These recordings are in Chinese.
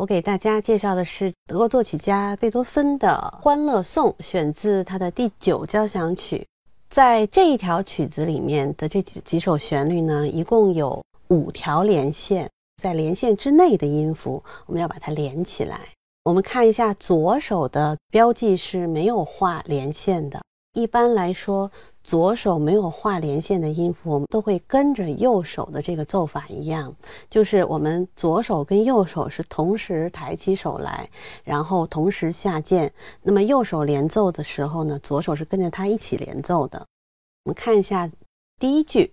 我给大家介绍的是德国作曲家贝多芬的《欢乐颂》，选自他的第九交响曲。在这一条曲子里面的这几几首旋律呢，一共有五条连线，在连线之内的音符，我们要把它连起来。我们看一下左手的标记是没有画连线的。一般来说。左手没有画连线的音符，我们都会跟着右手的这个奏法一样，就是我们左手跟右手是同时抬起手来，然后同时下键。那么右手连奏的时候呢，左手是跟着它一起连奏的。我们看一下第一句。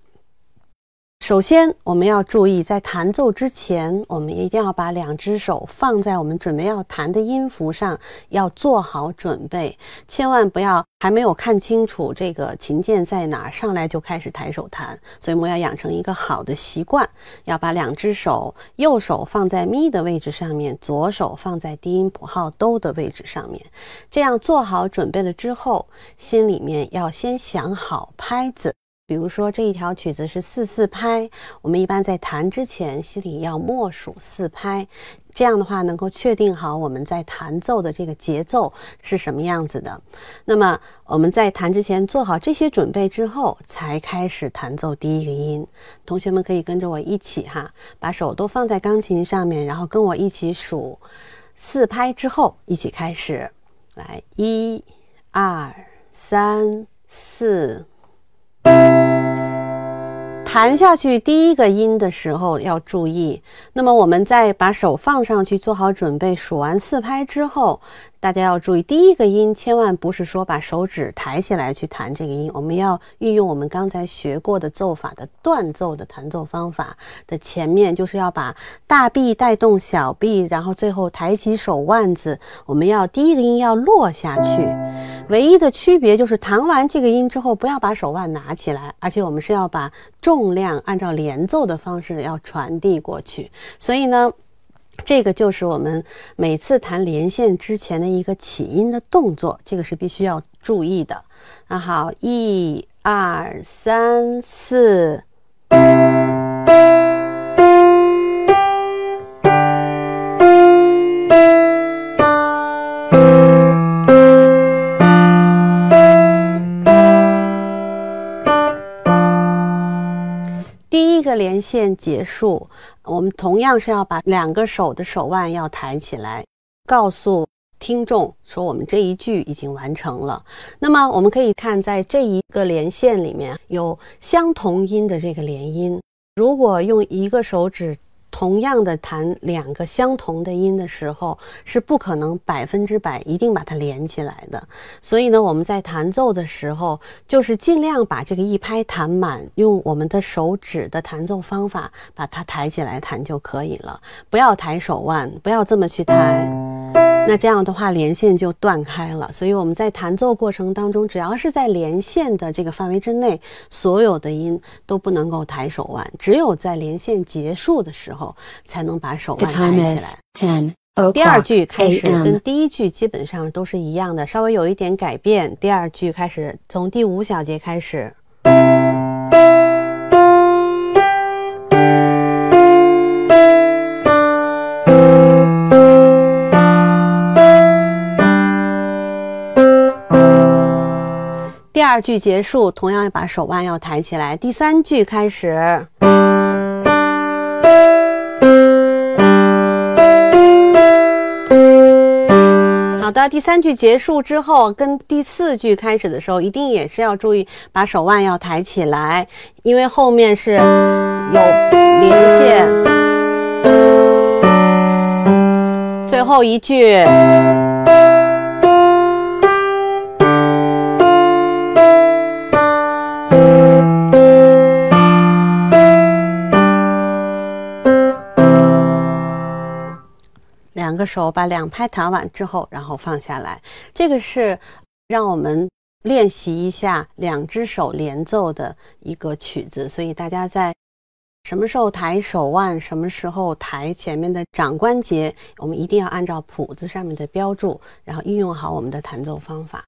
首先，我们要注意，在弹奏之前，我们一定要把两只手放在我们准备要弹的音符上，要做好准备，千万不要还没有看清楚这个琴键在哪，上来就开始抬手弹。所以，我们要养成一个好的习惯，要把两只手，右手放在咪的位置上面，左手放在低音谱号哆的位置上面。这样做好准备了之后，心里面要先想好拍子。比如说这一条曲子是四四拍，我们一般在弹之前心里要默数四拍，这样的话能够确定好我们在弹奏的这个节奏是什么样子的。那么我们在弹之前做好这些准备之后，才开始弹奏第一个音。同学们可以跟着我一起哈，把手都放在钢琴上面，然后跟我一起数四拍之后，一起开始，来一、二、三、四。弹下去第一个音的时候要注意，那么我们再把手放上去做好准备，数完四拍之后。大家要注意，第一个音千万不是说把手指抬起来去弹这个音，我们要运用我们刚才学过的奏法的断奏的弹奏方法的前面，就是要把大臂带动小臂，然后最后抬起手腕子。我们要第一个音要落下去，唯一的区别就是弹完这个音之后，不要把手腕拿起来，而且我们是要把重量按照连奏的方式要传递过去。所以呢。这个就是我们每次弹连线之前的一个起音的动作，这个是必须要注意的。那好，一、二、三、四。连线结束。我们同样是要把两个手的手腕要抬起来，告诉听众说我们这一句已经完成了。那么我们可以看，在这一个连线里面有相同音的这个连音，如果用一个手指。同样的弹两个相同的音的时候，是不可能百分之百一定把它连起来的。所以呢，我们在弹奏的时候，就是尽量把这个一拍弹满，用我们的手指的弹奏方法把它抬起来弹就可以了。不要抬手腕，不要这么去抬。那这样的话，连线就断开了。所以我们在弹奏过程当中，只要是在连线的这个范围之内，所有的音都不能够抬手腕，只有在连线结束的时候才能把手腕抬起来。第二句开始跟第一句基本上都是一样的，稍微有一点改变。第二句开始从第五小节开始。第二句结束，同样把手腕要抬起来。第三句开始。好的，第三句结束之后，跟第四句开始的时候，一定也是要注意把手腕要抬起来，因为后面是有连线。最后一句。个手把两拍弹完之后，然后放下来。这个是让我们练习一下两只手连奏的一个曲子，所以大家在什么时候抬手腕，什么时候抬前面的掌关节，我们一定要按照谱子上面的标注，然后运用好我们的弹奏方法。